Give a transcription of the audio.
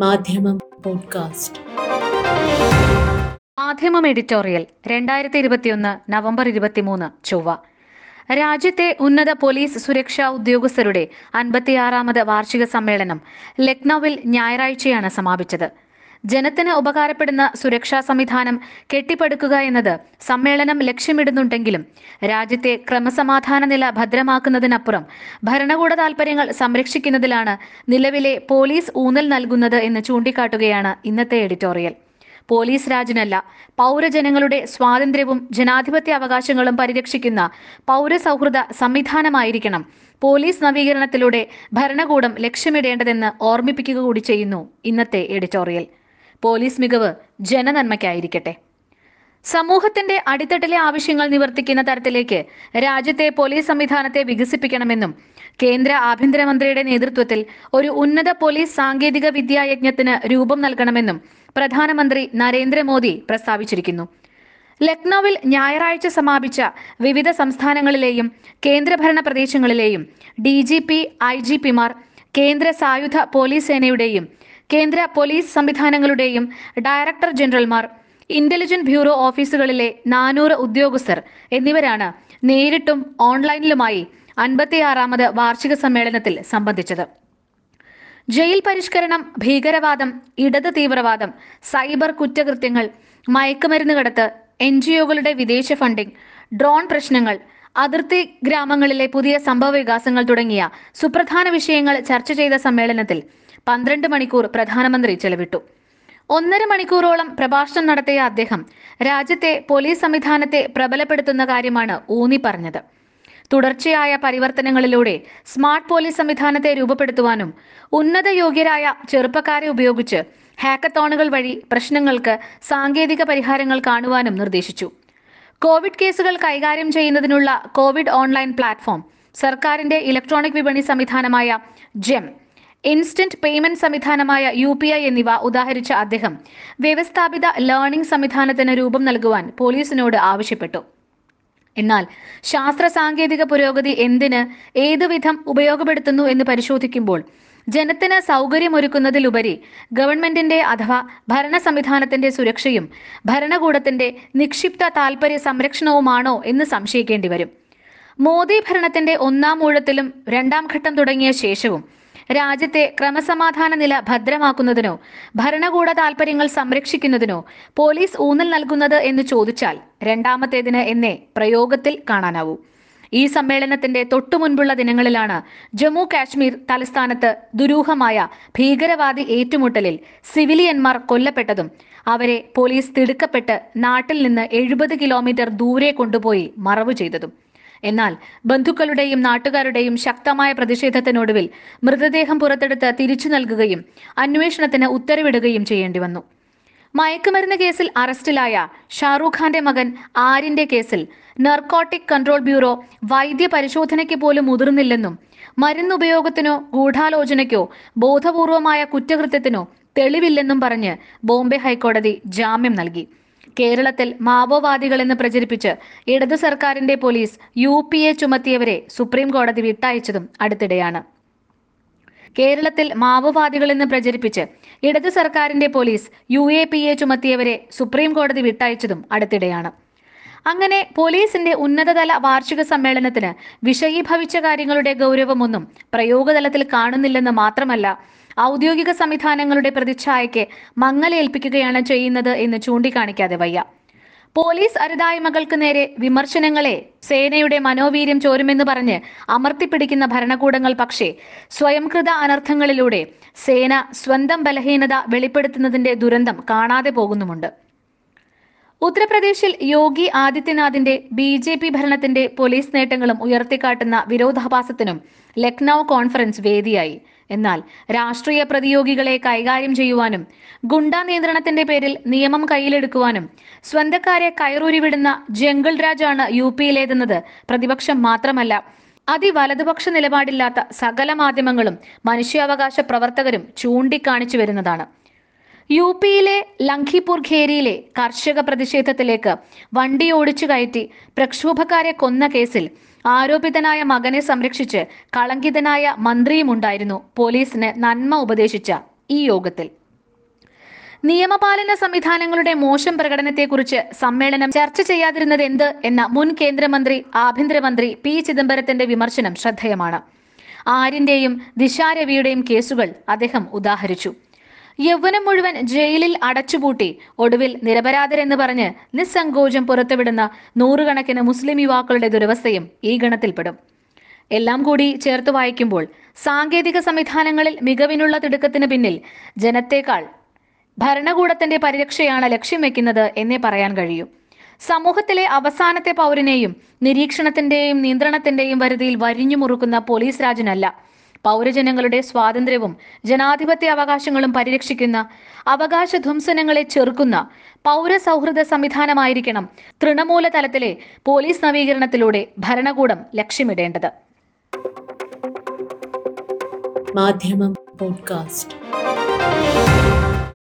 മാധ്യമം പോഡ്കാസ്റ്റ്. മാധ്യമം എഡിറ്റോറിയൽ രണ്ടായിരത്തി ഇരുപത്തിയൊന്ന് നവംബർ ഇരുപത്തിമൂന്ന് ചൊവ്വ. രാജ്യത്തെ ഉന്നത പോലീസ് സുരക്ഷാ ഉദ്യോഗസ്ഥരുടെ അൻപത്തിയാറാമത് വാർഷിക സമ്മേളനം ലക്നൌവിൽ ഞായറാഴ്ചയാണ് സമാപിച്ചത്. ജനത്തിന് ഉപകാരപ്പെടുന്ന സുരക്ഷാ സംവിധാനം കെട്ടിപ്പടുക്കുക എന്നത് സമ്മേളനം ലക്ഷ്യമിടുന്നുണ്ടെങ്കിലും രാജ്യത്തെ ക്രമസമാധാന നില ഭദ്രമാക്കുന്നതിനപ്പുറം ഭരണകൂട താൽപര്യങ്ങൾ സംരക്ഷിക്കുന്നതിലാണ് നിലവിലെ പോലീസ് ഊന്നൽ നൽകുന്നത് എന്ന് ചൂണ്ടിക്കാട്ടുകയാണ് ഇന്നത്തെ എഡിറ്റോറിയൽ. പോലീസ് രാജിനല്ല പൗരജനങ്ങളുടെ സ്വാതന്ത്ര്യവും ജനാധിപത്യ അവകാശങ്ങളും പരിരക്ഷിക്കുന്ന പൗരസൗഹൃദ സംവിധാനമായിരിക്കണം പോലീസ് നവീകരണത്തിലൂടെ ഭരണകൂടം ലക്ഷ്യമിടേണ്ടതെന്ന് ഓർമ്മിപ്പിക്കുക കൂടി ചെയ്യുന്നു ഇന്നത്തെ എഡിറ്റോറിയൽ. പോലീസ് മികവ് ജനനന്മയ്ക്കായിരിക്കട്ടെ. സമൂഹത്തിന്റെ അടിത്തട്ടിലെ ആവശ്യങ്ങൾ നിവർത്തിക്കുന്ന തരത്തിലേക്ക് രാജ്യത്തെ പോലീസ് സംവിധാനത്തെ വികസിപ്പിക്കണമെന്നും കേന്ദ്ര ആഭ്യന്തരമന്ത്രിയുടെ നേതൃത്വത്തിൽ ഒരു ഉന്നത പോലീസ് സാങ്കേതിക വിദ്യാ യജ്ഞത്തിന് രൂപം നൽകണമെന്നും പ്രധാനമന്ത്രി നരേന്ദ്രമോദി പ്രസ്താവിച്ചിരിക്കുന്നു. ലക്നൌവിൽ ഞായറാഴ്ച സമാപിച്ച വിവിധ സംസ്ഥാനങ്ങളിലെയും കേന്ദ്രഭരണ പ്രദേശങ്ങളിലെയും D G P I G പിമാർ കേന്ദ്ര സായുധ പോലീസ് സേനയുടെയും കേന്ദ്ര പോലീസ് സംവിധാനങ്ങളുടെയും ഡയറക്ടർ ജനറൽമാർ ഇന്റലിജന്റ് ബ്യൂറോ ഓഫീസുകളിലെ നാനൂറ് ഉദ്യോഗസ്ഥർ എന്നിവരാണ് നേരിട്ടും ഓൺലൈനിലുമായി അൻപത്തിയാറാമത് വാർഷിക സമ്മേളനത്തിൽ സംബന്ധിച്ചത്. ജയിൽ പരിഷ്കരണം ഭീകരവാദം ഇടത് തീവ്രവാദം സൈബർ കുറ്റകൃത്യങ്ങൾ മയക്കുമരുന്ന് കടത്ത് എൻ ജി ഒകളുടെ വിദേശ ഫണ്ടിംഗ് ഡ്രോൺ പ്രശ്നങ്ങൾ അതിർത്തി ഗ്രാമങ്ങളിലെ പുതിയ സംഭവ വികാസങ്ങൾ തുടങ്ങിയ സുപ്രധാന വിഷയങ്ങൾ ചർച്ച ചെയ്ത സമ്മേളനത്തിൽ പന്ത്രണ്ട് മണിക്കൂർ പ്രധാനമന്ത്രി ചെലവിട്ടു. ഒന്നര മണിക്കൂറോളം പ്രഭാഷണം നടത്തിയ അദ്ദേഹം രാജ്യത്തെ പോലീസ് സംവിധാനത്തെ പ്രബലപ്പെടുത്തുന്ന കാര്യമാണ് ഊന്നി പറഞ്ഞത്. തുടർച്ചയായ പരിവർത്തനങ്ങളിലൂടെ സ്മാർട്ട് പോലീസ് സംവിധാനത്തെ രൂപപ്പെടുത്തുവാനും ഉന്നത യോഗ്യരായ ചെറുപ്പക്കാരെ ഉപയോഗിച്ച് ഹാക്കത്തോണുകൾ വഴി പ്രശ്നങ്ങൾക്ക് സാങ്കേതിക പരിഹാരങ്ങൾ കാണുവാനും നിർദ്ദേശിച്ചു. കോവിഡ് കേസുകൾ കൈകാര്യം ചെയ്യുന്നതിനുള്ള കോവിഡ് ഓൺലൈൻ പ്ലാറ്റ്ഫോം സർക്കാരിന്റെ ഇലക്ട്രോണിക് വിപണി സംവിധാനമായ ജെം ഇൻസ്റ്റന്റ് പേയ്മെന്റ് സംവിധാനമായ യു പി ഐ എന്നിവ ഉദാഹരിച്ച അദ്ദേഹം വ്യവസ്ഥാപിത ലേണിംഗ് സംവിധാനത്തിന് രൂപം നൽകുവാൻ പോലീസിനോട് ആവശ്യപ്പെട്ടു. എന്നാൽ ശാസ്ത്ര സാങ്കേതിക പുരോഗതി എന്തിന് ഏതുവിധം ഉപയോഗപ്പെടുത്തുന്നു എന്ന് പരിശോധിക്കുമ്പോൾ ജനത്തിന് സൗകര്യമൊരുക്കുന്നതിലുപരി ഗവൺമെന്റിന്റെ അഥവാ ഭരണ സംവിധാനത്തിന്റെ സുരക്ഷയും ഭരണകൂടത്തിന്റെ നിക്ഷിപ്ത താൽപര്യ സംരക്ഷണവുമാണോ എന്ന് സംശയിക്കേണ്ടി വരും. മോദി ഭരണത്തിന്റെ ഒന്നാം ഊഴത്തിലും രണ്ടാം ഘട്ടം തുടങ്ങിയ ശേഷവും രാജ്യത്തെ ക്രമസമാധാന നില ഭദ്രമാക്കുന്നതിനോ ഭരണകൂട താൽപര്യങ്ങൾ സംരക്ഷിക്കുന്നതിനോ പോലീസ് ഊന്നൽ നൽകുന്നത് എന്ന് ചോദിച്ചാൽ രണ്ടാമത്തേതിന് എന്നേ പ്രയോഗത്തിൽ കാണാനാവൂ. ഈ സമ്മേളനത്തിന്റെ തൊട്ടുമുൻപുള്ള ദിനങ്ങളിലാണ് ജമ്മു കാശ്മീർ തലസ്ഥാനത്ത് ദുരൂഹമായ ഭീകരവാദി ഏറ്റുമുട്ടലിൽ സിവിലിയന്മാർ കൊല്ലപ്പെട്ടതും അവരെ പോലീസ് തിടുക്കപ്പെട്ട് നാട്ടിൽ നിന്ന് എഴുപത് കിലോമീറ്റർ ദൂരെ കൊണ്ടുപോയി മറവു ചെയ്തതും. എന്നാൽ ബന്ധുക്കളുടെയും നാട്ടുകാരുടെയും ശക്തമായ പ്രതിഷേധത്തിനൊടുവിൽ മൃതദേഹം പുറത്തെടുത്ത് തിരിച്ചു നൽകുകയും അന്വേഷണത്തിന് ഉത്തരവിടുകയും ചെയ്യേണ്ടി വന്നു. മയക്കുമരുന്ന് കേസിൽ അറസ്റ്റിലായ ഷാറൂഖ് ഖാന്റെ മകൻ ആരിന്റെ കേസിൽ നർക്കോട്ടിക് കൺട്രോൾ ബ്യൂറോ വൈദ്യ പരിശോധനയ്ക്ക് പോലും മുതിർന്നില്ലെന്നും മരുന്നുപയോഗത്തിനോ ഗൂഢാലോചനയ്ക്കോ ബോധപൂർവമായ കുറ്റകൃത്യത്തിനോ തെളിവില്ലെന്നും പറഞ്ഞ് ബോംബെ ഹൈക്കോടതി ജാമ്യം നൽകി. കേരളത്തിൽ മാവോവാദികളെന്ന് പ്രചരിപ്പിച്ച് ഇടത് സർക്കാരിന്റെ പോലീസ് യു പി എ ചുമത്തിയവരെ സുപ്രീം കോടതി വിട്ടയച്ചതും അടുത്തിടെയാണ്. കേരളത്തിൽ മാവോവാദികളെന്ന് പ്രചരിപ്പിച്ച് ഇടത് സർക്കാരിന്റെ police U A P A ചുമത്തിയവരെ supreme കോടതി വിട്ടയച്ചതും അടുത്തിടെയാണ്. അങ്ങനെ പോലീസിന്റെ ഉന്നതതല വാർഷിക സമ്മേളനത്തിന് വിഷയീഭവിച്ച കാര്യങ്ങളുടെ ഗൗരവമൊന്നും പ്രയോഗതലത്തിൽ കാണുന്നില്ലെന്ന് മാത്രമല്ല ഔദ്യോഗിക സംവിധാനങ്ങളുടെ പ്രതിച്ഛായയ്ക്ക് മങ്ങലേൽപ്പിക്കുകയാണ് ചെയ്യുന്നത് എന്ന് ചൂണ്ടിക്കാണിക്കാതെ വയ്യ. പോലീസ് അരുതായ്മകൾക്ക് നേരെ വിമർശനങ്ങളെ സേനയുടെ മനോവീര്യം ചോരുമെന്ന് പറഞ്ഞ് അമർത്തിപ്പിടിക്കുന്ന ഭരണകൂടങ്ങൾ പക്ഷേ സ്വയംകൃത അനർത്ഥങ്ങളിലൂടെ സേന സ്വന്തം ബലഹീനത വെളിപ്പെടുത്തുന്നതിന്റെ ദുരന്തം കാണാതെ പോകുന്നുമുണ്ട്. ഉത്തർപ്രദേശിൽ യോഗി ആദിത്യനാഥിന്റെ ബി ജെ പി ഭരണത്തിന്റെ പോലീസ് നേട്ടങ്ങളും ഉയർത്തിക്കാട്ടുന്ന വിരോധാഭാസത്തിനും ലക്നൌ കോൺഫറൻസ് വേദിയായി. എന്നാൽ രാഷ്ട്രീയ പ്രതിയോഗികളെ കൈകാര്യം ചെയ്യുവാനും ഗുണ്ടാ നിയന്ത്രണത്തിന്റെ പേരിൽ നിയമം കയ്യിലെടുക്കുവാനും സ്വന്തക്കാരെ കയറൂരിവിടുന്ന ജംഗിൾ രാജാണ് യു പിയിലേതെന്നത് പ്രതിപക്ഷം മാത്രമല്ല അതിവലതുപക്ഷ നിലപാടില്ലാത്ത സകല മാധ്യമങ്ങളും മനുഷ്യാവകാശ പ്രവർത്തകരും ചൂണ്ടിക്കാണിച്ചു വരുന്നതാണ് യു പിയിലെ ലംഘിപൂർ ഖേരിയിലെ കർഷക പ്രതിഷേധത്തിലേക്ക് വണ്ടി ഓടിച്ചു കയറ്റി പ്രക്ഷോഭക്കാരെ കൊന്ന കേസിൽ ആരോപിതനായ മകനെ സംരക്ഷിച്ച് കളങ്കിതനായ മന്ത്രിയുമുണ്ടായിരുന്നു. പോലീസിന് നന്മ ഉപദേശിച്ച ഈ യോഗത്തിൽ. നിയമപാലന സംവിധാനങ്ങളുടെ മോശം പ്രകടനത്തെക്കുറിച്ച് സമ്മേളനം ചർച്ച ചെയ്യാതിരുന്നത് എന്ത് എന്ന മുൻ കേന്ദ്രമന്ത്രി ആഭ്യന്തരമന്ത്രി പി ചിദംബരത്തിന്റെ വിമർശനം ശ്രദ്ധേയമാണ്. ആരിന്റെയും ദിശാരവിയുടെയും കേസുകൾ അദ്ദേഹം ഉദാഹരിച്ചു. യൗവനം മുഴുവൻ ജയിലിൽ അടച്ചുപൂട്ടി. ഒടുവിൽ നിരപരാധരെന്ന് പറഞ്ഞ് നിസ്സങ്കോചം പുറത്തുവിടുന്ന നൂറുകണക്കിന് മുസ്ലിം യുവാക്കളുടെ ദുരവസ്ഥയും ഈ ഗണത്തിൽപ്പെടും. എല്ലാം കൂടി ചേർത്ത് വായിക്കുമ്പോൾ സാങ്കേതിക സംവിധാനങ്ങളിൽ മികവിനുള്ള തിടുക്കത്തിന് പിന്നിൽ ജനത്തേക്കാൾ ഭരണകൂടത്തിന്റെ പരിരക്ഷയാണ് ലക്ഷ്യം വെക്കുന്നത് എന്നേ പറയാൻ കഴിയൂ. സമൂഹത്തിലെ അവസാനത്തെ പൗരനെയും നിരീക്ഷണത്തിന്റെയും നിയന്ത്രണത്തിന്റെയും വരുതിയിൽ വരിഞ്ഞു മുറുക്കുന്ന പോലീസ് രാജനല്ല. പൗരജനങ്ങളുടെ സ്വാതന്ത്ര്യവും ജനാധിപത്യ അവകാശങ്ങളും പരിരക്ഷിക്കുന്ന അവകാശ ധ്വംസനങ്ങളെ ചെറുക്കുന്ന പൗരസൗഹൃദ സംവിധാനമായിരിക്കണം തൃണമൂല തലത്തിലെ പോലീസ് നവീകരണത്തിലൂടെ ഭരണകൂടം ലക്ഷ്യമിടേണ്ടത്. മാധ്യമം പോഡ്കാസ്റ്റ്.